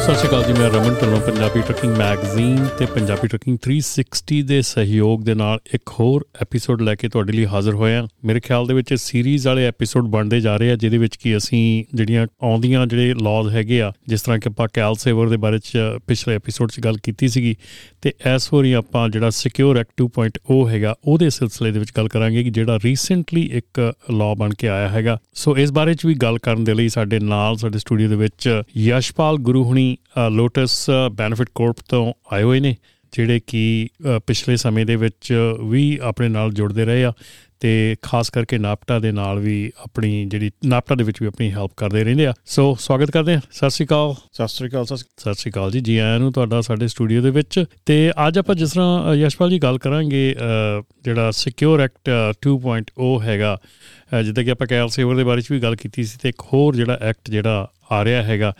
ਸਤਿ ਸ਼੍ਰੀ ਅਕਾਲ ਜੀ, ਮੈਂ Raman Dhillon, Punjabi trucking magazine ਤੇ ਪੰਜਾਬੀ ਟਰਕਿੰਗ 360 ਦੇ ਸਹਿਯੋਗ ਦੇ ਨਾਲ ਇੱਕ ਹੋਰ ਐਪੀਸੋਡ ਲੈ ਕੇ ਤੁਹਾਡੇ ਲਈ ਹਾਜ਼ਰ ਹੋਇਆ ਮੇਰੇ ਖਿਆਲ ਦੇ ਵਿੱਚ ਸੀਰੀਜ਼ ਵਾਲੇ ਐਪੀਸੋਡ ਬਣਦੇ ਜਾ ਰਹੇ ਆ, ਜਿਹਦੇ ਵਿੱਚ ਕੀ ਅਸੀਂ ਜਿਹੜੀਆਂ ਆਉਂਦੀਆਂ ਜਿਹੜੇ ਲਾਜ਼ ਹੈਗੇ ਆ, ਜਿਸ ਤਰ੍ਹਾਂ ਕਿ ਆਪਾਂ ਕੈਲ ਸੇਵਰ ਦੇ ਬਾਰੇ ਚ ਪਿਛਲੇ ਐਪੀਸੋਡ 'ਚ ਗੱਲ ਕੀਤੀ ਸੀਗੀ, ਤੇ ਇਸ ਵਾਰੀ ਆਪਾਂ ਜਿਹੜਾ ਸਿਕਿਉਰ ਐਕਟ 2.0 ਹੈਗਾ, ਉਹਦੇ ਸਿਲਸਿਲੇ ਦੇ ਵਿੱਚ ਗੱਲ ਕਰਾਂਗੇ ਕਿ ਜਿਹੜਾ ਰੀਸੈਂਟਲੀ ਇੱਕ ਲਾਅ ਬਣ ਕੇ ਆਇਆ ਹੈਗਾ। ਸੋ ਇਸ ਬਾਰੇ ਚ ਵੀ ਗੱਲ ਕਰਨ ਦੇ ਲਈ ਸਾਡੇ ਨਾਲ, ਸਾਡੇ ਸਟੂਡੀਓ ਦੇ ਵਿੱਚ ਯਸ਼ਪਾਲ ਗੁਰੂ ਹੁਣੀ ਲੋਟਸ ਬੈਨੀਫਿਟ ਕਾਰਪ ਤੋਂ ਆਏ ਹੋਏ ਨੇ ਜਿਹੜੇ ਕਿ ਪਿਛਲੇ ਸਮੇਂ ਦੇ ਵਿੱਚ ਵੀ ਆਪਣੇ ਨਾਲ ਜੁੜਦੇ ਰਹੇ ਆ ਤੇ ਖਾਸ ਕਰਕੇ ਨਾਪਟਾ ਦੇ ਨਾਲ ਵੀ ਆਪਣੀ ਜਿਹੜੀ ਨਾਪਟਾ ਦੇ ਵਿੱਚ ਵੀ ਆਪਣੀ ਹੈਲਪ ਕਰਦੇ ਰਹਿੰਦੇ ਆ। ਸੋ ਸਵਾਗਤ ਕਰਦੇ ਆ ਸਤਿ ਸ਼੍ਰੀ ਅਕਾਲ। ਸਤਿ ਸ੍ਰੀ ਅਕਾਲ ਸਤਿ ਸ਼੍ਰੀ ਅਕਾਲ ਜੀ। ਜੀ ਆਇਆਂ ਨੂੰ ਤੁਹਾਡਾ ਸਾਡੇ ਸਟੂਡੀਓ ਦੇ ਵਿੱਚ। ਤੇ ਅੱਜ ਆਪਾਂ ਜਿਸ ਤਰ੍ਹਾਂ ਯਸ਼ਪਾਲ ਜੀ ਗੱਲ ਕਰਾਂਗੇ ਜਿਹੜਾ ਸਿਕਿਉਰ ਐਕਟ 2.0 ਹੈਗਾ ਜਿੱਦਾਂ ਕਿ ਆਪਾਂ ਕੈਲ ਸੇਵਰ ਦੇ ਬਾਰੇ ਵਿੱਚ ਵੀ ਗੱਲ ਕੀਤੀ ਸੀ ਤੇ ਇੱਕ ਹੋਰ ਜਿਹੜਾ ਐਕਟ ਜਿਹੜਾ ਆ ਰਿਹਾ ਹੈਗਾ।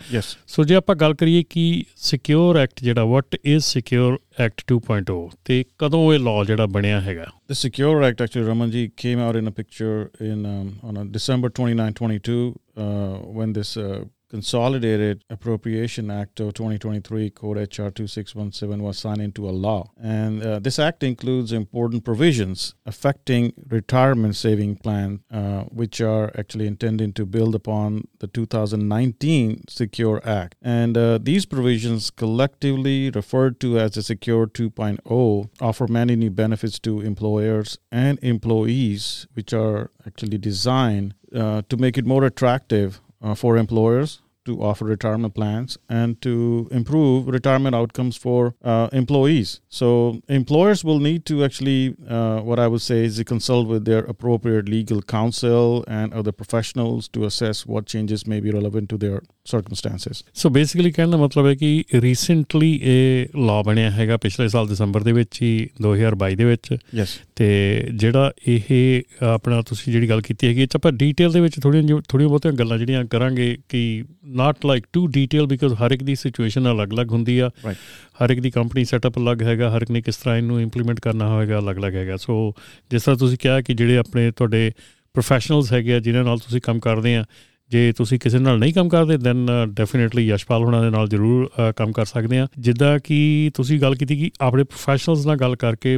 ਸੋ ਜੇ ਆਪਾਂ ਗੱਲ ਕਰੀਏ ਕਿ ਸਿਕਿਉਰ ਐਕਟ ਜਿਹੜਾ ਵਾਟ ਇਜ਼ ਸਿਕਿਉਰ ਐਕਟ 2.0 ਤੇ ਕਦੋਂ ਇਹ ਲਾਅ ਜਿਹੜਾ ਬਣਿਆ ਹੈਗਾ? The Secure Act actually Raman ji came out in a picture in um, on a December 29 22 uh, when this uh, Consolidated Appropriation Act of 2023, Code HR 2617, was signed into a law. And uh, this act includes important provisions affecting retirement saving plan, uh, which are actually intended to build upon the 2019 Secure Act. And uh, these provisions, collectively referred to as the Secure 2.0, offer many new benefits to employers and employees, which are actually designed uh, to make it more attractive uh, for employers to offer retirement plans and to improve retirement outcomes for uh, employees. So, employers will need to actually, uh, what I would say is, consult with their appropriate legal counsel and other professionals to assess what changes may be relevant to their circumstances. So basically ਕਹਿਣ ਦਾ ਮਤਲਬ ਹੈ ਕਿ recently ਇਹ law ਬਣਿਆ ਹੈਗਾ ਪਿਛਲੇ ਸਾਲ ਦਸੰਬਰ ਦੇ ਵਿੱਚ ਹੀ 2022 ਦੇ ਵਿੱਚ ਯੈਸ ਤੇ ਜਿਹੜਾ ਇਹ ਆਪਣਾ ਤੁਸੀਂ ਜਿਹੜੀ ਗੱਲ ਕੀਤੀ ਹੈਗੀ ਇਹ ਚ ਆਪਾਂ ਡੀਟੇਲ ਦੇ ਵਿੱਚ ਥੋੜੀਆਂ ਥੋੜੀਆਂ ਬਹੁਤੀਆਂ ਗੱਲਾਂ ਜਿਹੜੀਆਂ ਕਰਾਂਗੇ ਕਿ not like to detail because ਹਰ ਇੱਕ ਦੀ ਸਿਚੁਏਸ਼ਨ ਅਲੱਗ-ਅਲੱਗ ਹੁੰਦੀ ਆ। ਹਰ ਇੱਕ ਦੀ ਕੰਪਨੀ ਸੈਟਅਪ ਅਲੱਗ ਹੈਗਾ ਹਰ ਇੱਕ ਨੇ ਕਿਸ ਤਰ੍ਹਾਂ ਇਹਨੂੰ ਇੰਪਲੀਮੈਂਟ ਕਰਨਾ ਹੋਵੇਗਾ ਅਲੱਗ-ਅਲੱਗ ਹੈਗਾ। ਸੋ ਜਿਸ ਤਰ੍ਹਾਂ ਤੁਸੀਂ ਕਿਹਾ ਕਿ ਜਿਹੜੇ ਆਪਣੇ ਤੁਹਾਡੇ ਪ੍ਰੋਫੈਸ਼ਨਲਸ ਹੈਗੇ ਆ ਜਿਨ੍ਹਾਂ ਨਾਲ ਤੁਸੀਂ ਕੰਮ ਕਰਦੇ ਆ ਜੇ ਤੁਸੀਂ ਕਿਸੇ ਨਾਲ ਨਹੀਂ ਕੰਮ ਕਰਦੇ ਦੈਨ ਡੈਫੀਨਿਟਲੀ ਯਸ਼ਪਾਲ ਹੋਣਾ ਦੇ ਨਾਲ ਜ਼ਰੂਰ ਕੰਮ ਕਰ ਸਕਦੇ ਆ। ਜਿੱਦਾਂ ਕਿ ਤੁਸੀਂ ਗੱਲ ਕੀਤੀ ਕਿ ਆਪਣੇ ਪ੍ਰੋਫੈਸ਼ਨਲਸ ਨਾਲ ਗੱਲ ਕਰਕੇ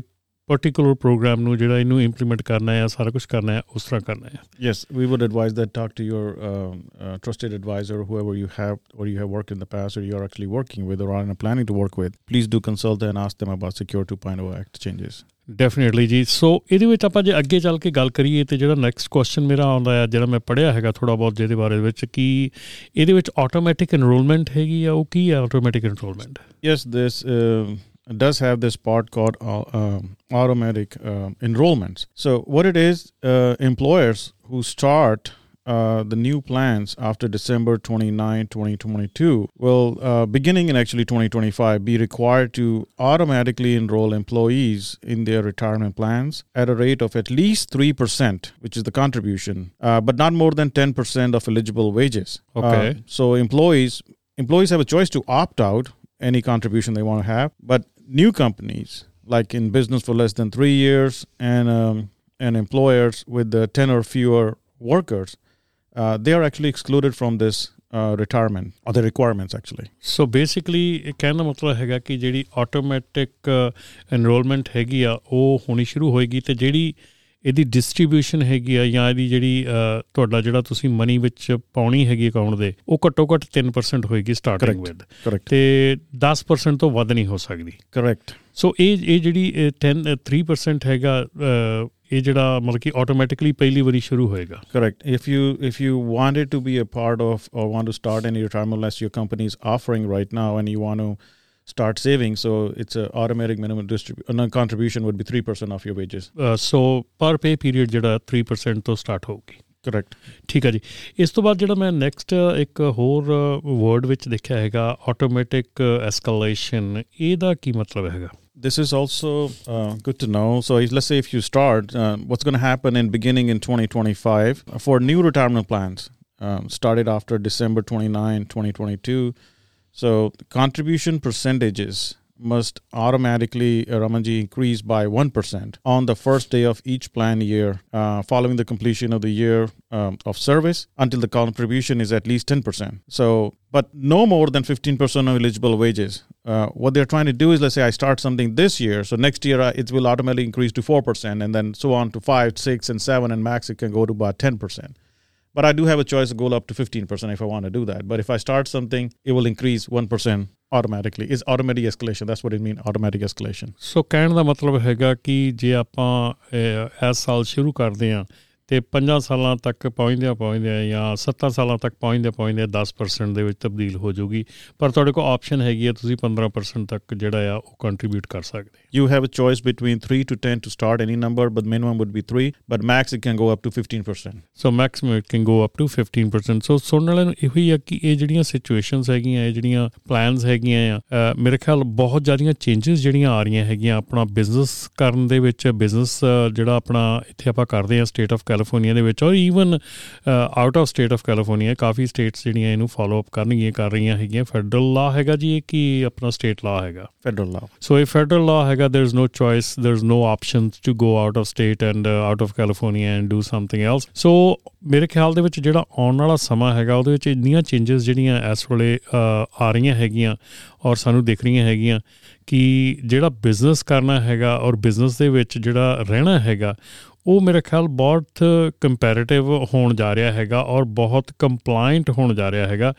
particular program ਨੂੰ ਜਿਹੜਾ ਇਹਨੂੰ ਇੰਪਲੀਮੈਂਟ ਕਰਨਾ ਹੈ ਸਾਰਾ ਕੁਝ ਕਰਨਾ ਹੈ ਉਸ ਤਰ੍ਹਾਂ ਕਰਨਾ ਹੈ Yes, we would advise that talk to your um, uh, trusted advisor, whoever you have or you have worked in the past or you are actually working with or are planning to work with. Please do consult and ask them about Secure 2.0 Act changes. Definitely ਜੀ so ਇਹਦੇ ਵਿੱਚ ਆਪਾਂ ਜੇ ਅੱਗੇ ਚੱਲ ਕੇ ਗੱਲ ਕਰੀਏ ਤੇ ਜਿਹੜਾ ਨੈਕਸਟ ਕੁਐਸਚਨ ਮੇਰਾ ਆਉਂਦਾ ਹੈ ਜਿਹੜਾ ਮੈਂ ਪੜਿਆ ਹੈਗਾ ਥੋੜਾ ਬਹੁਤ ਜਿਹਦੇ ਬਾਰੇ ਵਿੱਚ ਕਿ ਇਹਦੇ ਵਿੱਚ ਆਟੋਮੈਟਿਕ ਐਨਰੋਲਮੈਂਟ ਹੈਗੀ ਆ ਉਹ ਕੀ ਹੈ automatic enrolment Yes, this uh, does have this part called uh, um, automatic uh, enrollments. So, what it is, uh, employers who start uh, the new plans after December 29, 2022 will, uh, beginning in actually 2025, be required to automatically enroll employees in their retirement plans at a rate of at least 3%, which is the contribution, uh, but not more than 10% of eligible wages. Okay. Uh, so employees employees have a choice to opt out any contribution they want to have, but new companies like in business for less than three years and um, and employers with the 10 or fewer workers, uh, they are actually excluded from this uh, retirement or the requirements actually. So basically ਇਹ ਕਹਿਣ ਦਾ ਮਤਲਬ ਹੈਗਾ ਕਿ ਜਿਹੜੀ automatic enrolment ਹੈਗੀ ਆ ਉਹ ਹੋਣੀ ਸ਼ੁਰੂ ਹੋਏਗੀ ਤੇ ਜਿਹੜੀ ਇਹਦੀ ਡਿਸਟ੍ਰੀਬਿਊਸ਼ਨ ਹੈਗੀ ਆ ਜਾਂ ਇਹਦੀ ਜਿਹੜੀ ਤੁਹਾਡਾ ਜਿਹੜਾ ਤੁਸੀਂ ਮਨੀ ਵਿੱਚ ਪਾਉਣੀ ਹੈਗੀ ਅਕਾਊਂਟ ਦੇ ਉਹ ਘੱਟੋ ਘੱਟ 3% ਹੋਏਗੀ ਸਟਾਰਟਿੰਗ ਵਿਦ ਕਰੈਕਟ ਤੇ 10% ਤੋਂ ਵੱਧ ਨਹੀਂ ਹੋ ਸਕਦੀ। ਕਰੈਕਟ ਸੋ ਇਹ ਇਹ ਜਿਹੜੀ 10 3% ਹੈਗਾ ਇਹ ਜਿਹੜਾ ਮਤਲਬ ਕਿ ਆਟੋਮੈਟਿਕਲੀ ਪਹਿਲੀ ਵਾਰੀ ਸ਼ੁਰੂ ਹੋਏਗਾ। Correct if you if you wanted to be a part of or want to start any retirement unless your company is offering right now and you want to start saving so it's a automatic minimum distribution contribution would be 3% of your wages ਸੋ ਪਰ ਪੇ period ਜਿਹੜਾ 3% ਤੋਂ start ਹੋਊਗੀ correct ਠੀਕ ਹੈ ਜੀ ਇਸ ਤੋਂ ਬਾਅਦ ਜਿਹੜਾ ਮੈਂ ਨੈਕਸਟ ਇੱਕ ਹੋਰ ਵਰਡ ਵਿੱਚ ਦੇਖਿਆ ਹੈਗਾ ਆਟੋਮੈਟਿਕ ਐਸਕੇਲੇਸ਼ਨ ਇਹਦਾ ਕੀ ਮਤਲਬ ਹੈਗਾ this is also uh, good to know. So let's say if you start, uh, what's going to happen in beginning in 2025 for new retirement plans um, started after December 29, 2022. so contribution percentages must automatically, uh, Ramanji, increase by 1% on the first day of each plan year uh, following the completion of the year um, of service until the contribution is at least 10%. So, but no more than 15% of eligible wages. Uh, what they're trying to do is, let's say I start something this year, so next year uh, it will automatically increase to 4%, and then so on to 5, 6, and 7, and max it can go to about 10% But I do have a choice to go up to 15% if I want to do that. But if I start something, it will increase 1% automatically. Is automatic escalation. That's what it means, automatic escalation. ਸੋ ਕਹਿਣ ਦਾ ਮਤਲਬ ਹੈਗਾ ਕਿ ਜੇ ਆਪਾਂ ਇਸ ਸਾਲ ਸ਼ੁਰੂ ਕਰਦੇ ਆਂ ਤੇ 5 ਸਾਲਾਂ ਤੱਕ ਪਹੁੰਚਦੇ ਪਹੁੰਚਦੇ ਜਾਂ 70 ਸਾਲਾਂ ਤੱਕ ਪਹੁੰਚਦੇ ਪਹੁੰਚਦੇ 10% ਦੇ ਵਿੱਚ ਤਬਦੀਲ ਹੋ ਜਾਊਗੀ। ਪਰ ਤੁਹਾਡੇ ਕੋਲ ਆਪਸ਼ਨ ਹੈਗੀ ਹੈ ਤੁਸੀਂ 15% ਤੱਕ ਜਿਹੜਾ ਆ ਉਹ ਕੰਟਰੀਬਿਊਟ ਕਰ ਸਕਦੇ You have a choice between 3 to 10 to start any number but minimum would be 3 but max it can go up to 15%. So maximum it can go up to 15% so ਸੁਣਨ ਵਾਲਿਆਂ ਨੂੰ ਇਹੋ ਹੀ ਆ ਕਿ ਇਹ ਜਿਹੜੀਆਂ ਸਿਚੁਏਸ਼ਨਸ ਹੈਗੀਆਂ ਇਹ ਜਿਹੜੀਆਂ ਪਲਾਨਸ ਹੈਗੀਆਂ ਆ ਮੇਰੇ ਖਿਆਲ ਬਹੁਤ ਜ਼ਿਆਦੀਆਂ ਚੇਂਜਸ ਜਿਹੜੀਆਂ ਆ ਰਹੀਆਂ ਹੈਗੀਆਂ ਆਪਣਾ ਬਿਜ਼ਨਸ ਕਰਨ ਦੇ ਵਿੱਚ ਬਿਜ਼ਨਸ ਜਿਹੜਾ ਆਪਣਾ ਇੱਥੇ ਆਪਾਂ ਕਰਦੇ ਆ ਸਟੇਟ ਆਫ ਕੈਲੀਫੋਰਨੀਆ ਦੇ ਵਿੱਚ or even out of state of California coffee states ਜਿਹੜੀਆਂ ਇਹਨੂੰ ਫਾਲੋ ਅਪ ਕਰਨਗੀਆਂ ਕਰ ਰਹੀਆਂ ਹੈਗੀਆਂ। ਫੈਡਰਲ ਲਾ ਹੈਗਾ ਜੀ ਇਹ ਕੀ ਆਪਣਾ ਸਟੇਟ ਲਾ ਹੈਗਾ? Federal law. So if federal law ਹੈਗਾ is no choice there is no options to go out of state and uh, out of California and do something else so ਮੇਰੇ ਖਿਆਲ ਦੇ ਵਿੱਚ ਜਿਹੜਾ ਆਉਣ ਵਾਲਾ ਸਮਾਂ ਹੈਗਾ ਉਹਦੇ ਵਿੱਚ ਇੰਨੀਆਂ ਚੇਂਜਸ ਜਿਹੜੀਆਂ ਇਸ ਵੇਲੇ ਆ ਰਹੀਆਂ ਹੈਗੀਆਂ ਔਰ ਸਾਨੂੰ ਦਿਖ ਰਹੀਆਂ ਹੈਗੀਆਂ ਕਿ ਜਿਹੜਾ ਬਿਜ਼ਨਸ ਕਰਨਾ ਹੈਗਾ ਔਰ ਬਿਜ਼ਨਸ ਦੇ ਵਿੱਚ ਜਿਹੜਾ ਰਹਿਣਾ ਹੈਗਾ ਉਹ ਮੇਰੇ ਖਿਆਲ ਬਹੁਤ ਕੰਪੈਰੀਟਿਵ ਹੋਣ ਜਾ ਰਿਹਾ ਹੈਗਾ ਔਰ ਬਹੁਤ ਕੰਪਲਾਈਂਟ ਹੋਣ ਜਾ ਰਿਹਾ ਹੈਗਾ,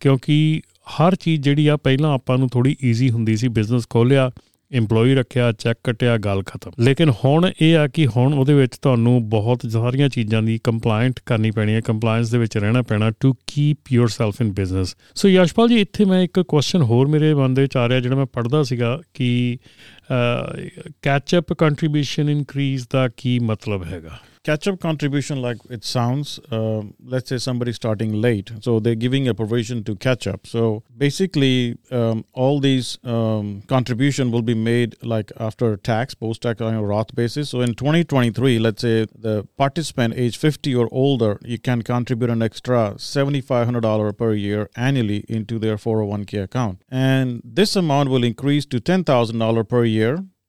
ਕਿਉਂਕਿ ਹਰ ਚੀਜ਼ ਜਿਹੜੀ ਆ ਪਹਿਲਾਂ ਆਪਾਂ ਨੂੰ ਥੋੜੀ ਈਜ਼ੀ ਹੁੰਦੀ ਸੀ ਬਿਜ਼ਨਸ ਖੋਲਿਆ EMPLOYE ਰੱਖਿਆ ਚੈੱਕ ਕੱਟਿਆ, ਗੱਲ ਖਤਮ। ਲੇਕਿਨ ਹੁਣ ਇਹ ਆ ਕਿ ਹੁਣ ਉਹਦੇ ਵਿੱਚ ਤੁਹਾਨੂੰ ਬਹੁਤ ਸਾਰੀਆਂ ਚੀਜ਼ਾਂ ਦੀ ਕੰਪਲਾਈਂਟ ਕਰਨੀ ਪੈਣੀ ਹੈ ਕੰਪਲਾਈਂਸ ਦੇ ਵਿੱਚ ਰਹਿਣਾ ਪੈਣਾ to keep yourself in business so Yashpal ji, ਇੱਥੇ ਮੈਂ ਇੱਕ ਕੁਐਸਚਨ ਹੋਰ ਮੇਰੇ ਮਨ ਦੇ ਵਿੱਚ ਆ ਰਿਹਾ, ਜਿਹੜਾ ਮੈਂ ਪੜ੍ਹਦਾ ਸੀਗਾ ਕਿ catch up contribution increase the key मतलब हैगा catch-up contribution like it sounds uh, let's say somebody starting late so they're giving a provision to catch up. So basically um, all these um, contribution will be made like after tax post tax on a roth basis. So in 2023 let's say the participant age 50 or older you can contribute an extra $7500 per year annually into their 401k account. And this amount will increase to $10000 per year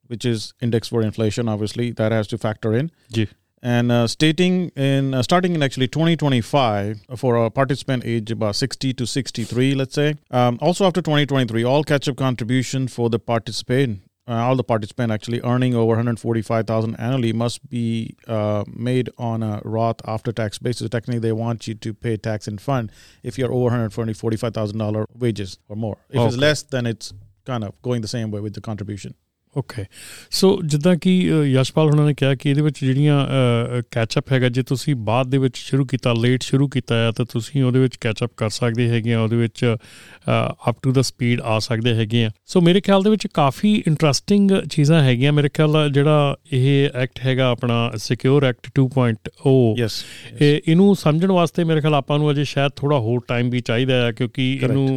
which is index for inflation obviously that has to factor in. ਜੀ and uh, stating in uh, starting in actually 2025 for a participant age about 60 to 63 let's say um, also after 2023 all catch-up contribution for the participant uh, all the participant actually earning over 145000 annually must be uh, made on a roth after tax basis. Technically they want you to pay tax in fund if you're over 145000 dollar wages or more. If it's less then it's kind of going the same way with the contribution okay so ਜਿੱਦਾਂ ਕਿ ਯਸ਼ਪਾਲ ਉਹਨਾਂ ਨੇ ਕਿਹਾ ਕਿ ਇਹਦੇ ਵਿੱਚ ਜਿਹੜੀਆਂ ketchup ਹੈਗਾ ਜੇ ਤੁਸੀਂ ਬਾਅਦ ਦੇ ਵਿੱਚ ਸ਼ੁਰੂ ਕੀਤਾ ਲੇਟ ਸ਼ੁਰੂ ਕੀਤਾ ਹੈ ਤਾਂ ਤੁਸੀਂ ਉਹਦੇ ਵਿੱਚ ਕੈਚਅਪ ਕਰ ਸਕਦੇ ਹੈਗੇ ਆ ਉਹਦੇ ਵਿੱਚ ਅਪ ਟੂ ਦਾ ਸਪੀਡ ਆ ਸਕਦੇ ਹੈਗੇ ਆ। ਸੋ ਮੇਰੇ ਖਿਆਲ ਦੇ ਵਿੱਚ ਕਾਫੀ ਇੰਟਰਸਟਿੰਗ ਚੀਜ਼ਾਂ ਹੈਗੀਆਂ। ਮੇਰੇ ਖਿਆਲ ਜਿਹੜਾ ਇਹ ਐਕਟ ਹੈਗਾ ਆਪਣਾ ਸਿਕਿਉਰ ਐਕਟ 2.0 yes, ਇਹ ਇਹਨੂੰ ਸਮਝਣ ਵਾਸਤੇ ਮੇਰੇ ਖਿਆਲ ਆਪਾਂ ਨੂੰ ਅਜੇ ਸ਼ਾਇਦ ਥੋੜਾ ਹੋਰ ਟਾਈਮ ਵੀ ਚਾਹੀਦਾ ਹੈ ਕਿਉਂਕਿ. ਇਹਨੂੰ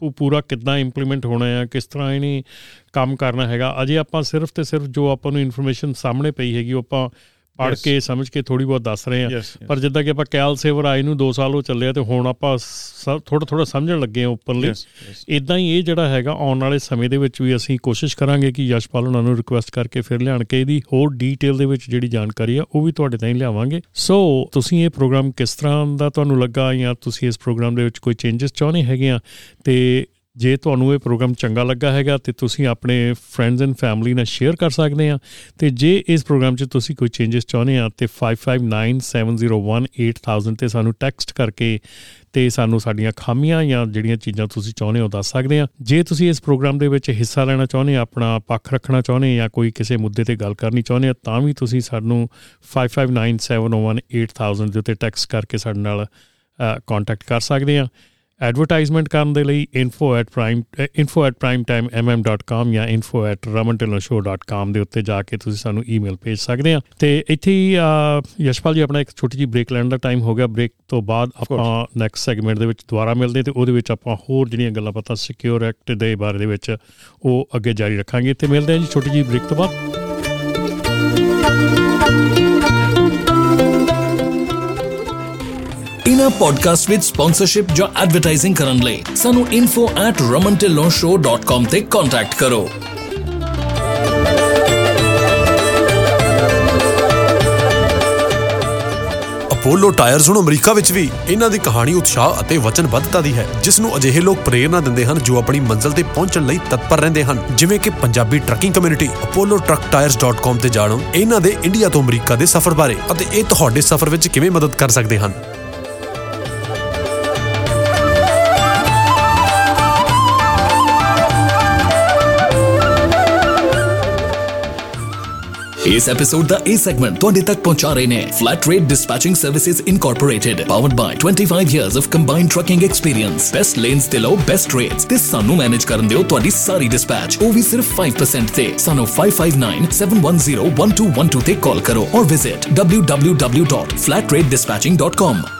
ਅ, ਪੂ- ਪੂਰਾ ਕਿੱਦਾਂ ਇੰਪਲੀਮੈਂਟ ਹੋਣਾ ਹੈ ਕਿਸ ਤਰ੍ਹਾਂ ਇਹਨੇ ਕੰਮ ਕਰਨਾ ਹੈਗਾ ਅਜੇ ਆਪਾਂ ਸਿਰਫ ਤੇ ਸਿਰਫ ਜੋ ਆਪਾਂ ਨੂੰ ਇਨਫੋਰਮੇਸ਼ਨ ਸਾਹਮਣੇ ਪਈ ਹੈਗੀ ਉਹ ਆਪਾਂ Yes. ਕੇ ਸਮਝ ਕੇ ਥੋੜੀ ਬਹੁਤ ਦੱਸ ਰਹੇ yes. ਪਰ ਜਿੱਦਾਂ ਕਿ ਆਪਾਂ ਕੈਲ ਸੇਵਰ ਆਈ ਨੂੰ 2 ਸਾਲ ਹੋ ਚੱਲੇ ਆ ਤੇ ਹੁਣ ਆਪਾਂ ਥੋੜਾ ਥੋੜਾ ਸਮਝਣ ਲੱਗੇ ਆ yes. ਇਦਾਂ ਹੀ ਇਹ ਜਿਹੜਾ ਹੈਗਾ ਆਉਣ ਵਾਲੇ ਸਮੇਂ ਦੇ ਵਿੱਚ ਵੀ ਅਸੀਂ ਕੋਸ਼ਿਸ਼ ਕਰਾਂਗੇ ਕਿ ਯਸ਼ਪਾਲ ਉਹਨਾਂ ਨੂੰ ਰਿਕੁਐਸਟ ਕਰਕੇ ਫਿਰ ਲਿਆਣ ਕੇ ਇਹਦੀ ਹੋਰ ਡੀਟੇਲ ਦੇ ਵਿੱਚ ਜਿਹੜੀ ਜਾਣਕਾਰੀ ਆ ਉਹ ਵੀ ਤੁਹਾਡੇ ਤਾਈਂ ਲਿਆਵਾਂਗੇ ਸੋ ਤੁਸੀਂ ਇਹ ਪ੍ਰੋਗਰਾਮ ਕਿਸ ਤਰ੍ਹਾਂ ਦਾ ਤੁਹਾਨੂੰ ਲੱਗਾ ਜਾਂ ਤੁਸੀਂ ਇਸ ਪ੍ਰੋਗਰਾਮ ਦੇ ਵਿੱਚ ਕੋਈ ਚੇਂਜਸ ਚਾਹੁੰਦੇ ਹੈਗੇ ਆ ਤੇ ਜੇ ਤੁਹਾਨੂੰ ਇਹ ਪ੍ਰੋਗਰਾਮ ਚੰਗਾ ਲੱਗਾ ਹੈਗਾ ਤੇ ਤੁਸੀਂ ਆਪਣੇ ਫਰੈਂਡਸ ਐਂਡ ਫੈਮਿਲੀ ਨਾਲ ਸ਼ੇਅਰ ਕਰ ਸਕਦੇ ਆ ਤੇ ਜੇ ਇਸ ਪ੍ਰੋਗਰਾਮ 'ਚ ਤੁਸੀਂ ਕੋਈ ਚੇਂਜਸ ਚਾਹੁੰਦੇ ਆ ਤੇ 5597018000 ਤੇ ਸਾਨੂੰ ਟੈਕਸਟ ਕਰਕੇ ਤੇ ਸਾਨੂੰ ਸਾਡੀਆਂ ਖਾਮੀਆਂ ਜਾਂ ਜਿਹੜੀਆਂ ਚੀਜ਼ਾਂ ਤੁਸੀਂ ਚਾਹੁੰਦੇ ਹੋ ਦੱਸ ਸਕਦੇ ਆ ਜੇ ਤੁਸੀਂ ਇਸ ਪ੍ਰੋਗਰਾਮ ਦੇ ਵਿੱਚ ਹਿੱਸਾ ਲੈਣਾ ਚਾਹੁੰਦੇ ਆ ਆਪਣਾ ਪੱਖ ਰੱਖਣਾ ਚਾਹੁੰਦੇ ਆ ਕੋਈ ਕਿਸੇ ਮੁੱਦੇ ਤੇ ਗੱਲ ਕਰਨੀ ਚਾਹੁੰਦੇ ਆ ਤਾਂ ਵੀ ਤੁਸੀਂ ਸਾਨੂੰ 5597018000 ਦੇ ਉੱਤੇ ਟੈਕਸਟ ਕਰਕੇ ਸਾਡੇ ਨਾਲ ਕੰਟੈਕਟ ਕਰ ਸਕਦੇ ਆ ਐਡਵਰਟਾਈਜ਼ਮੈਂਟ ਕਰਨ ਦੇ ਲਈ info@prime info@primetimemm.com ਜਾਂ info@ramantilloshow.com ਦੇ ਉੱਤੇ ਜਾ ਕੇ ਤੁਸੀਂ ਸਾਨੂੰ ਈਮੇਲ ਭੇਜ ਸਕਦੇ ਆ ਤੇ ਇੱਥੇ ਹੀ ਯਸ਼ਪਾਲ ਜੀ ਆਪਣਾ ਇੱਕ ਛੋਟੀ ਜੀ ਬ੍ਰੇਕ ਲੈਣ ਦਾ ਟਾਈਮ ਹੋ ਗਿਆ। ਬ੍ਰੇਕ ਤੋਂ ਬਾਅਦ ਆਪਾਂ ਨੈਕਸਟ ਸੈਗਮੈਂਟ ਦੇ ਵਿੱਚ ਦੁਬਾਰਾ ਮਿਲਦੇ ਤੇ ਉਹਦੇ ਵਿੱਚ ਆਪਾਂ ਹੋਰ ਜਿਹੜੀਆਂ ਗੱਲਾਂ ਪਤਾ ਸਿਕਿਉਰ ਐਕਟ ਦੇ ਬਾਰੇ ਦੇ ਵਿੱਚ ਉਹ ਅੱਗੇ ਜਾਰੀ ਰੱਖਾਂਗੇ। ਤੇ ਮਿਲਦੇ ਆ ਜੀ ਛੋਟੀ ਜੀ ਬ੍ਰੇਕ ਤੋਂ ਬਾਅਦ। ਇਨਾ ਪੋਡਕਾਸਟ ਵਿੱਚ ਸਪਾਂਸਰਸ਼ਿਪ ਜਾਂ ਐਡਵਰਟਾਈਜ਼ਿੰਗ ਕਰਨ ਲਈ ਸਾਨੂੰ info@ramantillonshow.com ਤੇ ਕੰਟੈਕਟ ਕਰੋ ਅਪੋਲੋ ਟਾਇਰਸ ਹੁਣ ਅਮਰੀਕਾ ਵਿੱਚ ਵੀ ਇਹਨਾਂ ਦੀ ਕਹਾਣੀ ਉਤਸ਼ਾਹ ਅਤੇ ਵਚਨਬੱਧਤਾ ਦੀ ਹੈ ਜਿਸ ਨੂੰ ਅਜਿਹੇ ਲੋਕ ਪ੍ਰੇਰਣਾ ਦਿੰਦੇ ਹਨ ਜੋ ਆਪਣੀ ਮੰਜ਼ਿਲ ਤੇ ਪਹੁੰਚਣ ਲਈ ਤਤਪਰ ਰਹਿੰਦੇ ਹਨ। ਜਿਵੇਂ ਕਿ ਪੰਜਾਬੀ ਟਰੱਕਿੰਗ ਕਮਿਊਨਿਟੀ apolloTruckTires.com ਤੇ ਜਾਣੋ। ਇਹਨਾਂ ਦੇ ਇੰਡੀਆ ਤੋਂ ਅਮਰੀਕਾ ਦੇ ਸਫ਼ਰ ਬਾਰੇ ਅਤੇ ਇਹ ਤੁਹਾਡੇ ਸਫ਼ਰ ਵਿੱਚ ਕਿਵੇਂ ਮਦਦ ਕਰ ਸਕਦੇ ਹਨ। ਇਸ ਐਪੀਸੋਡ ਦਾ ਇਹ ਸੈਗਮੈਂਟ ਤੁਹਾਡੇ ਤੱਕ ਪਹੁੰਚਾ ਰਹੇ ਨੇ flat rate dispatching services incorporated powered by 25 years of combined trucking experience best lanes ਤੇ ਲਓ ਬੈਸਟ ਰੇਟਸ ਤੇ ਸਾਨੂੰ ਮੈਨੇਜ ਕਰਨ ਦਿਓ ਤੁਹਾਡੀ ਸਾਰੀ ਡਿਸਪੈਚ ਉਹ ਵੀ ਸਿਰਫ 5% ਤੇ ਸਾਨੂੰ 5597101212 ਤੇ ਕਾਲ ਕਰੋ ਔਰ ਵਿਜ਼ਿਟ www.flatrateDispatching.com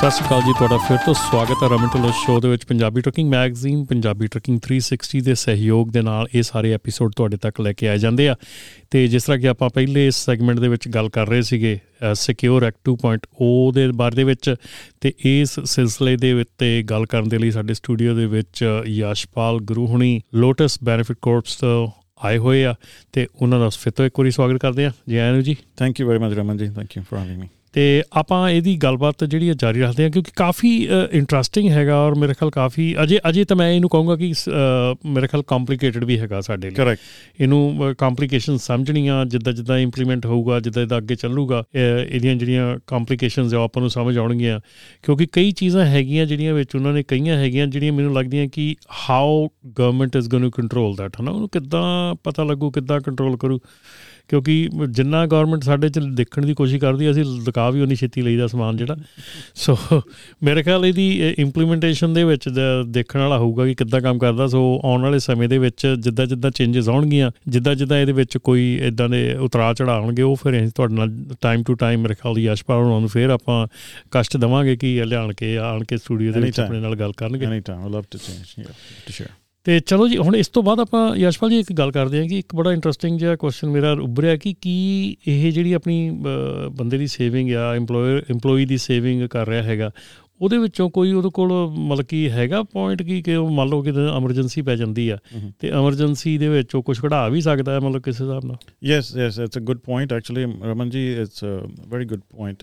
ਸਤਿ ਸ਼੍ਰੀ ਅਕਾਲ ਜੀ, ਤੁਹਾਡਾ ਫਿਰ ਤੋਂ ਸਵਾਗਤ ਹੈ ਰਮਨ ਢਿੱਲੋਂ ਸ਼ੋਅ ਦੇ ਵਿੱਚ Punjabi trucking magazine Punjabi trucking 360 ਦੇ ਸਹਿਯੋਗ ਦੇ ਨਾਲ ਇਹ ਸਾਰੇ ਐਪੀਸੋਡ ਤੁਹਾਡੇ ਤੱਕ ਲੈ ਕੇ ਆਏ ਜਾਂਦੇ ਆ। ਤੇ ਜਿਸ ਤਰ੍ਹਾਂ ਕਿ ਆਪਾਂ ਪਹਿਲੇ ਇਸ ਸੈਗਮੈਂਟ ਦੇ ਵਿੱਚ ਗੱਲ ਕਰ ਰਹੇ ਸੀਗੇ ਸਿਕਿਉਰ ਐਕਟ 2.0 ਦੇ ਬਾਰੇ ਦੇ ਵਿੱਚ, ਤੇ ਇਸ ਸਿਲਸਿਲੇ ਦੇ ਉੱਤੇ ਗੱਲ ਕਰਨ ਦੇ ਲਈ ਸਾਡੇ ਸਟੂਡੀਓ ਦੇ ਵਿੱਚ ਯਸ਼ਪਾਲ ਗੁਰੂ ਹੁਣੀ ਲੋਟਸ ਬੈਨੀਫਿਟ ਕੋਰਪਸ ਤੋਂ ਆਏ ਹੋਏ ਆ, ਤੇ ਉਹਨਾਂ ਦਾ ਫਿਰ ਤੋਂ ਇੱਕ ਵਾਰੀ ਸਵਾਗਤ ਕਰਦੇ ਆ। ਜੀ ਆਇਆਂ ਨੂੰ ਜੀ। Thank you very much Raman ji. Thank you for having me ਤੇ ਆਪਾਂ ਇਹਦੀ ਗੱਲਬਾਤ ਜਿਹੜੀ ਜਾਰੀ ਰੱਖਦੇ ਹਾਂ ਕਿਉਂਕਿ ਕਾਫੀ ਇੰਟਰਸਟਿੰਗ ਹੈਗਾ ਔਰ ਮੇਰੇ ਖਿਆਲ ਕਾਫੀ ਅਜੇ ਅਜੇ ਤਾਂ ਮੈਂ ਇਹਨੂੰ ਕਹੂੰਗਾ ਕਿ ਮੇਰੇ ਖਿਆਲ ਕੰਪਲਿਕੇਟਡ ਵੀ ਹੈਗਾ ਸਾਡੇ ਲਈ। ਕਰੈਕਟ ਇਹਨੂੰ ਕੰਪਲਿਕੇਸ਼ਨ ਸਮਝਣੀਆਂ ਜਿੱਦਾਂ ਜਿੱਦਾਂ ਇੰਪਲੀਮੈਂਟ ਹੋਊਗਾ ਜਿੱਦਾਂ ਜਿੱਦਾਂ ਅੱਗੇ ਚੱਲੂਗਾ ਇਹਦੀਆਂ ਜਿਹੜੀਆਂ ਕੰਪਲਿਕੇਸ਼ਨਸ ਆ ਆਪਾਂ ਨੂੰ ਸਮਝ ਆਉਣਗੀਆਂ। ਕਿਉਂਕਿ ਕਈ ਚੀਜ਼ਾਂ ਹੈਗੀਆਂ ਜਿਹੜੀਆਂ ਵਿੱਚ ਉਹਨਾਂ ਨੇ ਕਈਆਂ ਹੈਗੀਆਂ ਜਿਹੜੀਆਂ ਮੈਨੂੰ ਲੱਗਦੀਆਂ ਕਿ how government is going to control that ਹਨਾ? ਉਹਨੂੰ ਕਿੱਦਾਂ ਪਤਾ ਲੱਗੂ ਕਿੱਦਾਂ ਕੰਟਰੋਲ ਕਰੂ? ਕਿਉਂਕਿ ਜਿੰਨਾ ਗਵਰਨਮੈਂਟ ਸਾਡੇ ਚ ਦੇਖਣ ਦੀ ਕੋਸ਼ਿਸ਼ ਕਰਦੀ ਅਸੀਂ ਲਗਾ ਵੀ ਉਨੀ ਛੇਤੀ ਲਈਦਾ ਸਮਾਨ ਜਿਹੜਾ। ਸੋ ਮੇਰੇ ਖਿਆਲ ਇਹਦੀ ਇੰਪਲੀਮੈਂਟੇਸ਼ਨ ਦੇ ਵਿੱਚ ਦੇਖਣ ਵਾਲਾ ਹੋਊਗਾ ਕਿ ਕਿੱਦਾਂ ਕੰਮ ਕਰਦਾ। ਸੋ ਆਉਣ ਵਾਲੇ ਸਮੇਂ ਦੇ ਵਿੱਚ ਜਿੱਦਾਂ ਜਿੱਦਾਂ ਚੇਂਜਸ ਆਉਣਗੀਆਂ ਜਿੱਦਾਂ ਜਿੱਦਾਂ ਇਹਦੇ ਵਿੱਚ ਕੋਈ ਇਦਾਂ ਦੇ ਉਤਰਾ ਚੜਾਉਣਗੇ ਉਹ ਫਿਰ ਅਸੀਂ ਤੁਹਾਡੇ ਨਾਲ ਟਾਈਮ ਟੂ ਟਾਈਮ ਮੇਰੇ ਖਿਆਲ ਦੀ ਯਸ਼ਪਾਲ ਉਹਨਾਂ ਨੂੰ ਫਿਰ ਆਪਾਂ ਕਸ਼ਟ ਦਵਾਂਗੇ ਕਿ ਲਿਆਣ ਕੇ ਆਣ ਕੇ ਸਟੂਡੀਓ ਦੇ ਵਿੱਚ ਆਪਣੇ ਨਾਲ ਗੱਲ ਕਰਨਗੇ। Any time I love to change to share ਤੇ ਚਲੋ ਜੀ ਹੁਣ ਇਸ ਤੋਂ ਬਾਅਦ ਆਪਾਂ ਯਸ਼ਪਾਲ ਜੀ ਇੱਕ ਗੱਲ ਕਰਦੇ ਹਾਂ ਕਿ ਇੱਕ ਬੜਾ ਇੰਟਰਸਟਿੰਗ ਜਿਹਾ ਕੁਐਸਚਨ ਮੇਰਾ ਉੱਭਰਿਆ ਕਿ ਕੀ ਇਹ ਜਿਹੜੀ ਆਪਣੀ ਬੰਦੇ ਦੀ ਸੇਵਿੰਗ ਆ EMPLOYER EMPLOYEE ਦੀ ਸੇਵਿੰਗ ਕਰ ਰਿਹਾ ਹੈਗਾ ਉਹਦੇ ਵਿੱਚੋਂ ਕੋਈ ਉਹਦੇ ਕੋਲ ਮਤਲਬ ਕੀ ਹੈਗਾ ਪੁਆਇੰਟ ਕੀ ਕਿ ਮੰਨ ਲਓ ਕਿ ਐਮਰਜੈਂਸੀ ਪੈ ਜਾਂਦੀ ਆ ਤੇ ਐਮਰਜੈਂਸੀ ਦੇ ਵਿੱਚ ਉਹ ਕੁਝ ਕਢਾ ਵੀ ਸਕਦਾ ਹੈ ਮਤਲਬ ਕਿਸੇ ਹਿਸਾਬ ਨਾਲ? Yes yes it's a good point actually Raman ji it's a very good point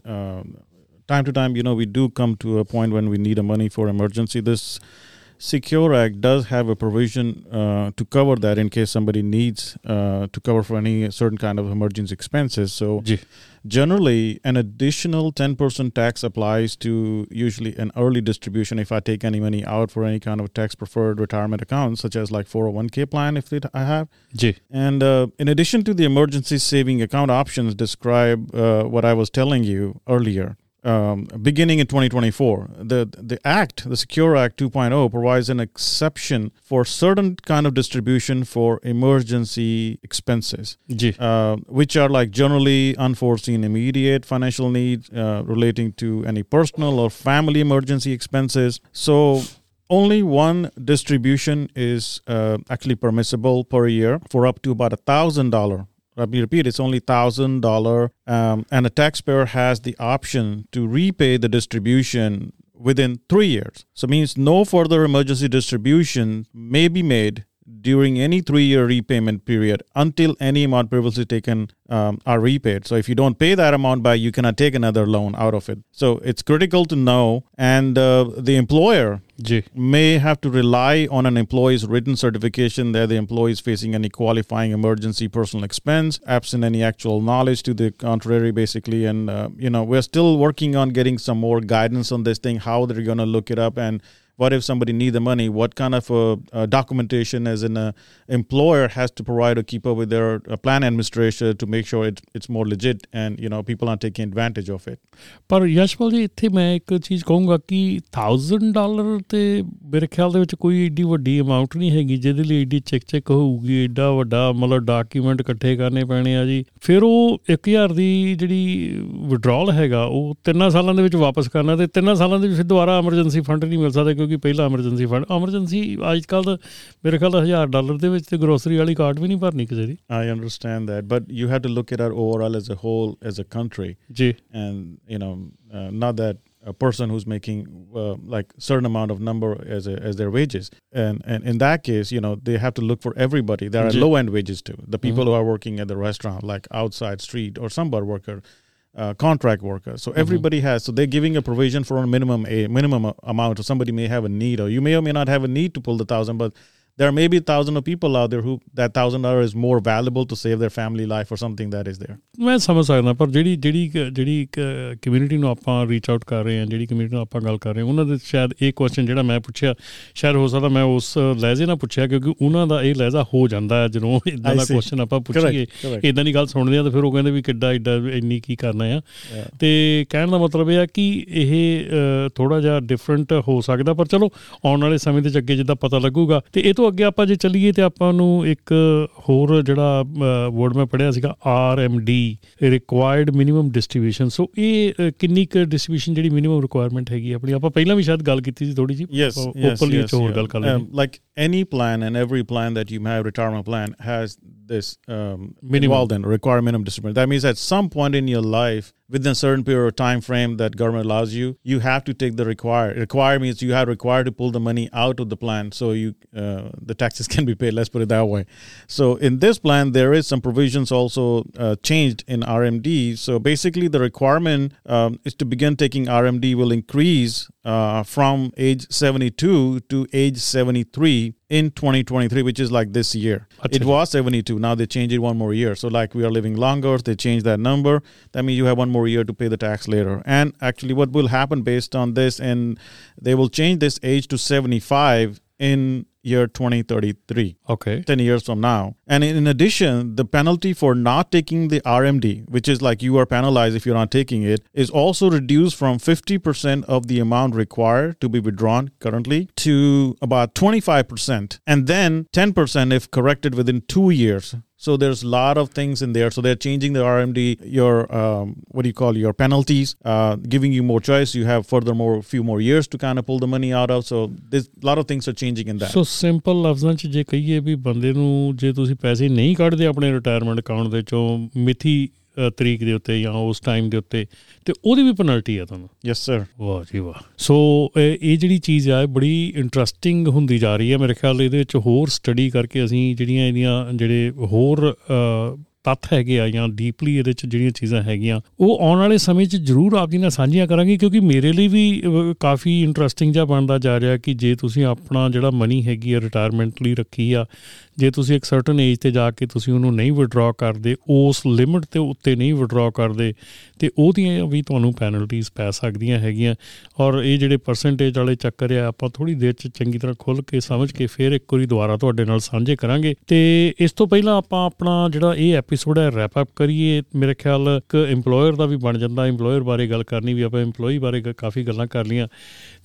time to time you know we do come to a point when we need a money for emergency. This Secure Act does have a provision uh, to cover that in case somebody needs uh, to cover for any certain kind of emergency expenses. So, generally, an additional 10% tax applies to usually an early distribution if I take any money out for any kind of tax preferred retirement account, such as like 401k plan, if it, I have. ਜੀ And uh, in addition to the emergency saving account options, describe uh, what I was telling you earlier. Um, beginning in 2024, the the Act, the Secure Act 2.0, provides an exception for certain kind of distribution for emergency expenses, uh, which are like generally unforeseen immediate financial needs uh, relating to any personal or family emergency expenses. So only one distribution is uh, actually permissible per year for up to about a thousand dollar let me repeat, it's only thousand dollar, um, and the taxpayer has the option to repay the distribution within three years. So means no further emergency distribution may be made during any three-year repayment period until any amount previously taken um, are repaid. So if you don't pay that amount by, you cannot take another loan out of it. So it's critical to know, and uh, the employer may have to rely on an employee's written certification that the employee is facing any qualifying emergency personal expense, absent any actual knowledge to the contrary, basically. And, uh, you know, we're still working on getting some more guidance on this thing, how they're going to look it up. And what if somebody need the money? What kind of uh, uh, documentation as an uh, employer has to provide to keep up with their uh, plan administrator to make sure it, it's more legit and, you know, people aren't taking advantage of it. ਪਰ ਯਸ਼ਪਾਲ ਜੀ ਇੱਥੇ ਮੈਂ ਇੱਕ ਚੀਜ਼ ਕਹੂੰਗਾ ਕਿ 1000 dollar ਤੇ ਮੇਰੇ ਖਿਆਲ ਦੇ ਵਿੱਚ ਕੋਈ ਏਡੀ ਵੱਡੀ ਅਮਾਉਂਟ ਨਹੀਂ ਹੈਗੀ ਜਿਹਦੇ ਲਈ ਏਡੀ ਚੈੱਕ ਚੈੱਕ ਹੋਊਗੀ ਏਡਾ ਵੱਡਾ ਮਤਲਬ ਡਾਕੂਮੈਂਟ ਇਕੱਠੇ ਕਰਨੇ ਪੈਣੇ ਆ ਜੀ ਫਿਰ ਉਹ 1000 ਦੀ ਜਿਹੜੀ ਵਿਡਰਾਲ ਹੈਗਾ ਉਹ ਤਿੰਨਾਂ ਸਾਲਾਂ ਦੇ ਵਿੱਚ ਵਾਪਸ ਕਰਨਾ ਤੇ ਤਿੰਨਾਂ ਸਾਲਾਂ ਦੇ ਵਿੱਚ ਦੁਬਾਰਾ ਐਮਰਜੈਂਸੀ ਫੰਡ ਨਹੀਂ ਮਿਲ ਸਕਦਾ ਕਿਉਂਕਿ ਪਹਿਲਾ ਐਮਰਜੈਂਸੀ ਫੰਡ ਐਮਰਜੈਂਸੀ ਅੱਜ ਕੱਲ ਦਾ ਮੇਰੇ ਖਿਆਲ ਦਾ 1000 ਡਾਲਰ ਦੇ ਵਿੱਚ ਤੇ ਗਰੋਸਰੀ ਵਾਲੀ ਕਾਰਡ ਵੀ ਨਹੀਂ ਭਰਨੀ ਕਿਸੇ ਦੀ I understand that, but you have to look at it overall as a whole, as a country. ਜੀ and you know uh, not that a person who's making uh, like certain amount of number as a, as their wages and and in that case you know they have to look for everybody there are Ji. low end wages too the people who are working at the restaurant like outside street or some bar worker uh, contract worker. So everybody has so they're giving a provision for a minimum a minimum amount. Or somebody may have a need or you may or may not have a need to pull the thousand but there may be thousand of people out there who that thousand dollar is more valuable to save their family life or something that is there ਮੈਂ ਸਮਝ ਸਕਦਾ ਪਰ ਜਿਹੜੀ ਜਿਹੜੀ ਜਿਹੜੀ community ਨੂੰ ਆਪਾਂ reach out ਕਰ ਰਹੇ ਹਾਂ ਜਿਹੜੀ ਕਮਿਊਨਿਟੀ ਨਾਲ ਆਪਾਂ ਗੱਲ ਕਰ ਰਹੇ ਹਾਂ ਉਹਨਾਂ ਦੇ ਸ਼ਾਇਦ ਇਹ ਕੁਐਸਚਨ ਜਿਹੜਾ ਮੈਂ ਪੁੱਛਿਆ ਸ਼ਾਇਦ ਹੋ ਸਕਦਾ ਮੈਂ ਉਸ ਲਹਿਜੇ ਨਾਲ ਪੁੱਛਿਆ ਕਿਉਂਕਿ ਉਹਨਾਂ ਦਾ ਇਹ ਲਹਿਜਾ ਹੋ ਜਾਂਦਾ ਹੈ ਜਦੋਂ ਇਦਾਂ ਦਾ. ਕੁਐਸਚਨ ਆਪਾਂ ਪੁੱਛੀਏ. ਇਦਾਂ ਦੀ ਗੱਲ ਸੁਣਦੇ ਆ ਤਾਂ ਫਿਰ ਉਹ ਕਹਿੰਦੇ ਵੀ ਕਿੱਡਾ ਏਡਾ ਇੰਨੀ ਕੀ ਕਰਨਾ ਆ ਤੇ ਕਹਿਣ ਦਾ ਮਤਲਬ ਇਹ ਆ ਕਿ ਇਹ ਥੋੜਾ ਜਿਹਾ ਡਿਫਰੈਂਟ ਹੋ ਸਕਦਾ ਪਰ ਚਲੋ ਆਉਣ ਵਾਲੇ ਸਮੇਂ ਦੇ ਅੱਗੇ ਜਿੱਦਾਂ ਪਤਾ ਲੱਗੂਗਾ ਤੇ ਇਹ ਤੋਂ ਅੱਗੇ ਆਪਾਂ ਜੇ ਚੱਲੀਏ ਤੇ ਆਪਾਂ ਨੂੰ ਇੱਕ ਹੋਰ ਜਿਹੜਾ ਵਰਡ ਮੈਂ ਪੜਿਆ ਸੀਗਾ R M D required minimum distribution so ਇਹ ਕਿੰਨੀ ਕੁ ਡਿਸਟ੍ਰੀਬਿਊਸ਼ਨ ਜਿਹੜੀ ਮਿਨੀਮਮ ਰਿਕੁਆਇਰਮੈਂਟ ਹੈਗੀ ਆਪਣੀ ਆਪਾਂ ਪਹਿਲਾਂ ਵੀ ਸ਼ਾਇਦ ਗੱਲ ਕੀਤੀ ਸੀ ਥੋੜੀ ਜੀ ਓਪਨਲੀ yes. ਹੋਰ. ਗੱਲ ਕਰ Um, like any plan and every plan that you have, retirement plan has this um, Minimum. involved in require minimum distribution. That means at some point in your life, within a certain period of time frame that government allows you, you have to take the require. Require means you have required to pull the money out of the plan so you uh, the taxes can be paid. Let's put it that way. So in this plan, there is some provisions also uh, changed in RMD. So basically, the requirement um, is to begin taking RMD will increase uh, from age 72 to age 73 in 2023, which is like this year. It was 72. Now they changed it one more year. So like we are living longer, they changed that number. That means you have one more year to pay the tax later. And actually, what will happen based on this, and they will change this age to 75 in year 2033. Okay. 10 years from now. And in addition, the penalty for not taking the RMD, which is like you are penalized if you're not taking it, is also reduced from 50% of the amount required to be withdrawn currently to about 25%. And then 10% if corrected within two years. So there's a lot of things in there. So they're changing the RMD, your um, what do you call your penalties, uh, giving you more choice. You have furthermore a few more years to kind of pull the money out of. So there's a lot of things are changing in that. So simple ਲਫ਼ਜ਼ਾਂ 'ਚ ਜੇ ਕਹੀਏ ਵੀ ਬੰਦੇ ਨੂੰ ਜੇ ਤੁਸੀਂ ਪੈਸੇ ਨਹੀਂ ਕੱਢਦੇ ਆਪਣੇ ਰਿਟਾਇਰਮੈਂਟ ਅਕਾਊਂਟ ਦੇ ਚੋਂ ਮਿਥੀ ਅ, ਤਰੀਕ ਦੇ ਉੱਤੇ ਜਾਂ ਉਸ ਟਾਈਮ ਦੇ ਉੱਤੇ ਤੇ ਉਹਦੀ ਵੀ ਪੈਨਲਟੀ ਆ ਤੁਹਾਨੂੰ yes, sir. ਵਾਹ ਜੀ ਵਾਹ ਸੋ ਇਹ ਜਿਹੜੀ ਚੀਜ਼ ਆ ਬੜੀ ਇੰਟਰਸਟਿੰਗ ਹੁੰਦੀ ਜਾ ਰਹੀ ਹੈ ਮੇਰੇ ਖਿਆਲ ਇਹਦੇ ਵਿੱਚ ਹੋਰ ਸਟੱਡੀ ਕਰਕੇ ਅਸੀਂ ਜਿਹੜੀਆਂ ਇਹਦੀਆਂ ਜਿਹੜੇ ਹੋਰ ਤੱਥ ਹੈਗੇ ਆ ਜਾਂ ਡੀਪਲੀ ਇਹਦੇ ਵਿੱਚ ਜਿਹੜੀਆਂ ਚੀਜ਼ਾਂ ਹੈਗੀਆਂ ਉਹ ਆਉਣ ਵਾਲੇ ਸਮੇਂ 'ਚ ਜ਼ਰੂਰ ਆਪ ਜੀ ਨਾਲ ਸਾਂਝੀਆਂ ਕਰਾਂਗੇ ਕਿਉਂਕਿ ਮੇਰੇ ਲਈ ਵੀ ਕਾਫੀ ਇੰਟਰਸਟਿੰਗ ਜਿਹਾ ਬਣਦਾ ਜਾ ਰਿਹਾ ਕਿ ਜੇ ਤੁਸੀਂ ਆਪਣਾ ਜਿਹੜਾ ਮਨੀ ਹੈਗੀ ਆ ਰਿਟਾਇਰਮੈਂਟ ਲਈ ਰੱਖੀ ਆ ਜੇ ਤੁਸੀਂ ਇੱਕ ਸਰਟਨ ਏਜ ਤੇ ਜਾ ਕੇ ਤੁਸੀਂ ਉਹਨੂੰ ਨਹੀਂ ਵਿਡਰਾਅ ਕਰਦੇ, ਉਸ ਲਿਮਿਟ ਤੇ ਉੱਤੇ ਨਹੀਂ ਵਿਡਰਾਅ ਕਰਦੇ, ਤੇ ਉਹਦੀਆਂ ਵੀ ਤੁਹਾਨੂੰ ਪੈਨਲਟੀਆਂ ਪੈ ਸਕਦੀਆਂ ਹੈਗੀਆਂ। ਔਰ ਇਹ ਜਿਹੜੇ ਪਰਸੈਂਟੇਜ ਵਾਲੇ ਚੱਕਰ ਆ, ਆਪਾਂ ਥੋੜੀ ਦੇਰ ਚ ਚੰਗੀ ਤਰ੍ਹਾਂ ਖੁੱਲ ਕੇ ਸਮਝ ਕੇ ਫਿਰ ਇੱਕ ਵਾਰੀ ਦੁਬਾਰਾ ਤੁਹਾਡੇ ਨਾਲ ਸਾਂਝੇ ਕਰਾਂਗੇ। ਤੇ ਇਸ ਤੋਂ ਪਹਿਲਾਂ ਆਪਾਂ ਆਪਣਾ ਜਿਹੜਾ ਇਹ ਐਪੀਸੋਡ ਹੈ ਰੈਪ ਅਪ ਕਰੀਏ। ਮੇਰੇ ਖਿਆਲ ਇੱਕ EMPLOYER ਦਾ ਵੀ ਬਣ ਜਾਂਦਾ। EMPLOYER ਬਾਰੇ ਗੱਲ ਕਰਨੀ ਵੀ ਆਪਾਂ EMPLOYEE ਬਾਰੇ ਗ- ਕਾਫੀ ਗੱਲਾਂ ਕਰ ਲੀਆਂ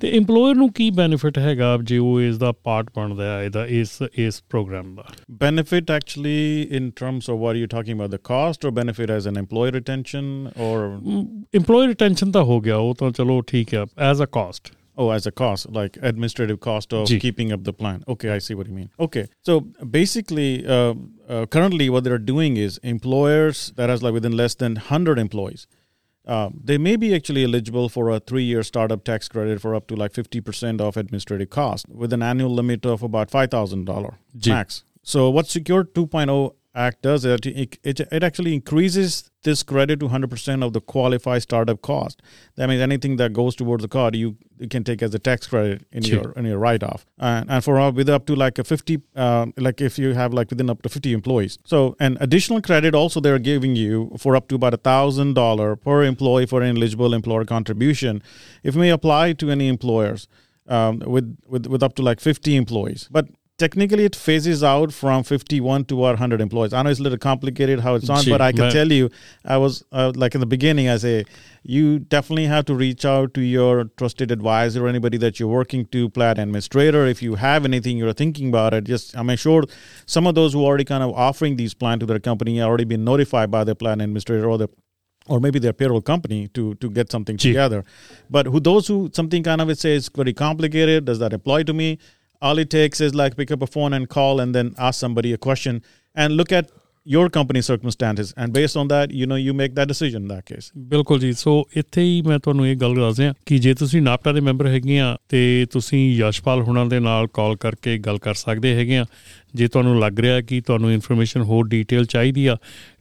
ਤੇ EMPLOYER ਨੂੰ ਕੀ ਬੈਨੀਫਿਟ ਹੈਗਾ ਜੇ ਉਹ ਇਸ ਦਾ ਪਾਰਟ ਬਣਦਾ ਹੈ, ਇਹਦਾ ਇਸ ਇਸ programme Benefit actually in terms of what are you talking about the cost or benefit as an employee retention or mm, employee retention ta ho gaya wo to chalo theek hai as a cost. Oh, as a cost, like administrative cost of keeping up the plan. Okay, I see what you mean. Okay, so basically, uh, uh, currently what they're doing is employers that has like within less than 100 employees, uh, they may be actually eligible for a three-year startup tax credit for up to like 50% of administrative cost with an annual limit of about $5,000 max. So what Secure 2.0 Act does is it, it, it actually increases this credit to 100% of the qualified startup cost. That means anything that goes towards the card, you, you can take as a tax credit in Sure. your in your write off. And, and for uh, with up to like a 50, um, like if you have like within up to 50 employees. So an additional credit also they're giving you for up to about a thousand dollar per employee for an eligible employer contribution. If may apply to any employers um, with, with with up to like 50 employees, but technically it phases out from 51 to our 100 employees. I know it's a little complicated how it's on, Gee, but I can man. tell you, I was uh, like in the beginning, I say you definitely have to reach out to your trusted advisor or anybody that you're working to, plan administrator. If you have anything you're thinking about it, just I'm sure some of those who are already kind of offering these plan to their company are already been notified by the plan administrator or the or maybe their payroll company to to get something Gee. together. But who those who something kind of it says very complicated, does that apply to me? All it takes is like pick up a phone and call and then ask somebody a question and look at your company circumstances and based on that, you know, you make that decision in that case. ਬਿਲਕੁਲ ਜੀ ਸੋ ਇੱਥੇ ਹੀ ਮੈਂ ਤੁਹਾਨੂੰ ਇਹ ਗੱਲ ਦੱਸ ਦਿਆਂ ਕਿ ਜੇ ਤੁਸੀਂ ਨਾਪਟਾ ਦੇ ਮੈਂਬਰ ਹੈਗੇ ਆ ਤੇ ਤੁਸੀਂ ਯਸ਼ਪਾਲ ਹੁਣਾਂ ਦੇ ਨਾਲ ਕਾਲ ਕਰਕੇ ਗੱਲ ਕਰ ਸਕਦੇ ਹੈਗੇ ਆ ਜੇ ਤੁਹਾਨੂੰ ਲੱਗ ਰਿਹਾ ਕਿ ਤੁਹਾਨੂੰ ਇਨਫੋਰਮੇਸ਼ਨ ਹੋਰ ਡੀਟੇਲ ਚਾਹੀਦੀ ਆ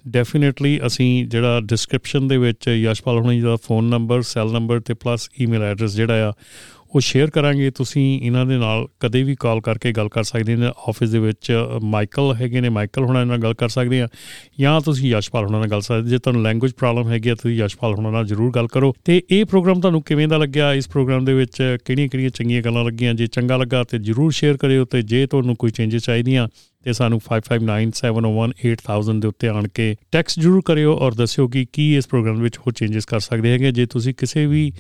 ਡੈਫੀਨਿਟਲੀ ਅਸੀਂ ਜਿਹੜਾ ਡਿਸਕ੍ਰਿਪਸ਼ਨ ਦੇ ਵਿੱਚ ਯਸ਼ਪਾਲ ਹੁਣਾਂ ਜੀ ਦਾ ਫੋਨ ਨੰਬਰ ਸੈੱਲ ਨੰਬਰ ਤੇ ਪਲੱਸ ਈਮੇਲ ਐਡਰੈਸ ਜਿਹੜਾ ਆ ਉਹ ਸ਼ੇਅਰ ਕਰਾਂਗੇ, ਤੁਸੀਂ ਇਹਨਾਂ ਦੇ ਨਾਲ ਕਦੇ ਵੀ ਕਾਲ ਕਰਕੇ ਗੱਲ ਕਰ ਸਕਦੇ ਨੇ ਆਫਿਸ ਦੇ ਵਿੱਚ ਮਾਈਕਲ ਹੈਗੇ ਨੇ ਮਾਈਕਲ ਹੁਣਾਂ ਨਾਲ ਗੱਲ ਕਰ ਸਕਦੇ ਆ ਜਾਂ ਤੁਸੀਂ ਯਸ਼ਪਾਲ ਹੁਣਾਂ ਨਾਲ ਗੱਲ ਸਕਦੇ ਜੇ ਤੁਹਾਨੂੰ ਲੈਂਗੁਏਜ ਪ੍ਰੋਬਲਮ ਹੈਗੀ ਆ, ਤੁਸੀਂ ਯਸ਼ਪਾਲ ਹੁਣਾਂ ਨਾਲ ਜਰੂਰ ਗੱਲ ਕਰੋ। ਤੇ ਇਹ ਪ੍ਰੋਗਰਾਮ ਤੁਹਾਨੂੰ ਕਿਵੇਂ ਦਾ ਲੱਗਿਆ? ਇਸ ਪ੍ਰੋਗਰਾਮ ਦੇ ਵਿੱਚ ਕਿਹੜੀਆਂ-ਕਿਹੜੀਆਂ ਚੰਗੀਆਂ ਗੱਲਾਂ ਲੱਗੀਆਂ? ਜੇ ਚੰਗਾ ਲੱਗਾ ਤੇ ਜਰੂਰ ਸ਼ੇਅਰ ਕਰਿਓ ਤੇ ਜੇ ਤੁਹਾਨੂੰ ਕੋਈ ਚੇਂਜਸ ਚਾਹੀਦੀਆਂ ਤੇ ਸਾਨੂੰ 5597018000 ਦੇ ਉੱਤੇ ਆਣ ਕੇ ਟੈਕਸਟ ਜਰੂਰ ਕਰਿਓ ਔਰ ਦੱਸਿਓ ਕਿ ਕੀ ਇਸ ਪ੍ਰੋਗਰਾਮ ਦੇ ਵਿੱਚ ਹੋਰ ਚੇਂਜਸ ਕਰ ਸਕਦੇ ਹੈਗੇ। ਜੇ ਤੁਸੀਂ ਕਿਸੇ ਵੀ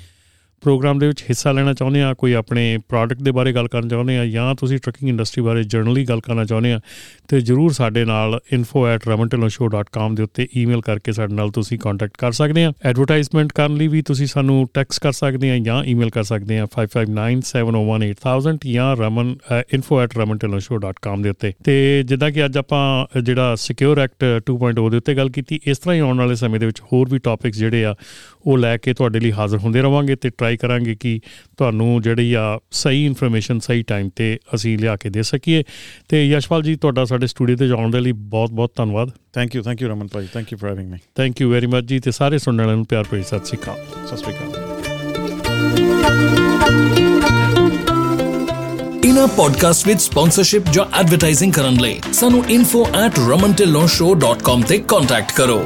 ਪ੍ਰੋਗਰਾਮ ਦੇ ਵਿੱਚ ਹਿੱਸਾ ਲੈਣਾ ਚਾਹੁੰਦੇ ਆ, ਕੋਈ ਆਪਣੇ ਪ੍ਰੋਡਕਟ ਦੇ ਬਾਰੇ ਗੱਲ ਕਰਨਾ ਚਾਹੁੰਦੇ ਆ, ਜਾਂ ਤੁਸੀਂ ਟਰੱਕਿੰਗ ਇੰਡਸਟਰੀ ਬਾਰੇ ਜਰਨਲੀ ਗੱਲ ਕਰਨਾ ਚਾਹੁੰਦੇ ਆ, ਤੇ ਜਰੂਰ ਸਾਡੇ ਨਾਲ info@ramantelloshow.com ਦੇ ਉੱਤੇ ਈਮੇਲ ਕਰਕੇ ਸਾਡੇ ਨਾਲ ਤੁਸੀਂ ਕੰਟੈਕਟ ਕਰ ਸਕਦੇ ਆ। ਐਡਵਰਟਾਈਜ਼ਮੈਂਟ ਕਰਨ ਲਈ ਵੀ ਤੁਸੀਂ ਸਾਨੂੰ ਟੈਕਸਟ ਕਰ ਸਕਦੇ ਆ ਜਾਂ ਈਮੇਲ ਕਰ ਸਕਦੇ ਆ 5597018000 ਜਾਂ raman info@ramantelloshow.com ਦੇ ਉੱਤੇ। ਤੇ ਜਿੱਦਾਂ ਕਿ ਅੱਜ ਆਪਾਂ ਜਿਹੜਾ ਸਿਕਿਉਰ ਐਕਟ 2.0 ਦੇ ਉੱਤੇ ਗੱਲ ਕੀਤੀ, ਇਸ ਤਰ੍ਹਾਂ ਹੀ ਆਉਣ ਵਾਲੇ ਸਮੇਂ ਦੇ ਵਿੱਚ ਹੋਰ ਵੀ ਟੌਪਿਕਸ ਜਿਹੜੇ ਆ, ਉਹ ਲੈ ਕੇ ਤੁਹਾਡੇ ਲਈ ਹਾਜ਼ਰ ਹੁੰਦੇ ਰਵਾਂਗੇ, ਤੇ ਟਰਾਈ ਕਰਾਂਗੇ ਕਿ ਤੁਹਾਨੂੰ ਜਿਹੜੀ ਆ ਸਹੀ ਇਨਫੋਰਮੇਸ਼ਨ ਸਹੀ ਟਾਈਮ ਤੇ ਅਸੀਂ ਲਿਆ ਕੇ ਦੇ ਸਕੀਏ ਤੇ ਯਸ਼ਪਾਲ ਜੀ ਤੁਹਾਡਾ ਸਾਡੇ ਸਟੂਡੀਓ ਤੇ ਆਉਣ ਦੇ ਲਈ ਬਹੁਤ-ਬਹੁਤ ਧੰਨਵਾਦ Thank you. Thank you, Raman Pai. Thank you for having me. Thank you very much ਜੀ ਤੇ ਸਾਰੇ ਸੁਣਨ ਵਾਲਿਆਂ ਨੂੰ ਪਿਆਰ ਭਰੀ Sat Sri Akal Sat Sri Akal. ਇਨਾ ਪੋਡਕਾਸਟ ਵਿੱਚ ਸਪਾਂਸਰਸ਼ਿਪ ਜਾਂ ਐਡਵਰਟਾਈਜ਼ਿੰਗ ਕਰਨ ਲਈ ਸਾਨੂੰ info@ramantellonshow.com ਤੇ ਕੰਟੈਕਟ ਕਰੋ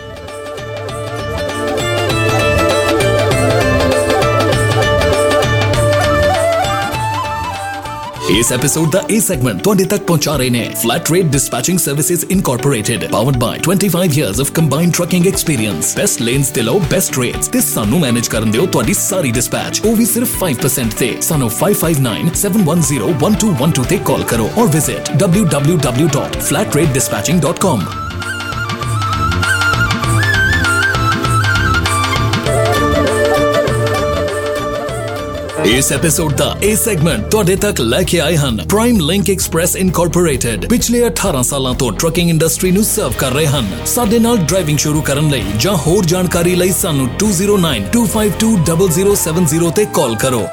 ਇਸ ਐਪੀਸੋਡ ਦਾ ਇਹ ਸੈਗਮੈਂਟ ਤੁਹਾਡੇ ਤੱਕ ਪਹੁੰਚਾ ਰਹੇ ਨੇ flat rate dispatching services incorporated powered by 25 years of combined trucking experience best lanes ਤੇ ਲਓ ਬੈਸਟ ਰੇਟਸ ਤੇ ਸਾਨੂੰ ਮੈਨੇਜ ਕਰਨ ਦਿਓ ਤੁਹਾਡੀ ਸਾਰੀ ਡਿਸਪੈਚ ਉਹ ਵੀ ਸਿਰਫ 5% ਤੇ ਸਾਨੂੰ 5597101212 ਤੇ ਕਾਲ ਕਰੋ ਔਰ ਵਿਜ਼ਿਟ www.flatrateDispatching.com ਇਸ ਐਪੀਸੋਡ ਦਾ ਇਹ ਸੈਗਮੈਂਟ ਤੁਹਾਡੇ ਤੱਕ ਲੈ ਕੇ ਆਏ ਹਨ ਪ੍ਰਾਈਮ ਲਿੰਕ ਐਕਸਪ੍ਰੈਸ ਇਨਕੋਰਪੋਰੇਟਡ ਪਿਛਲੇ 18 ਸਾਲਾਂ ਤੋਂ ਟਰੱਕਿੰਗ ਇੰਡਸਟਰੀ ਨੂੰ ਸਰਵ ਕਰ ਰਹੇ ਹਨ। ਸਾਡੇ ਨਾਲ ਡਰਾਈਵਿੰਗ ਸ਼ੁਰੂ ਕਰਨ ਲਈ ਜਾਂ ਹੋਰ ਜਾਣਕਾਰੀ ਲਈ ਸਾਨੂੰ 2092520070 ਤੇ ਕਾਲ ਕਰੋ।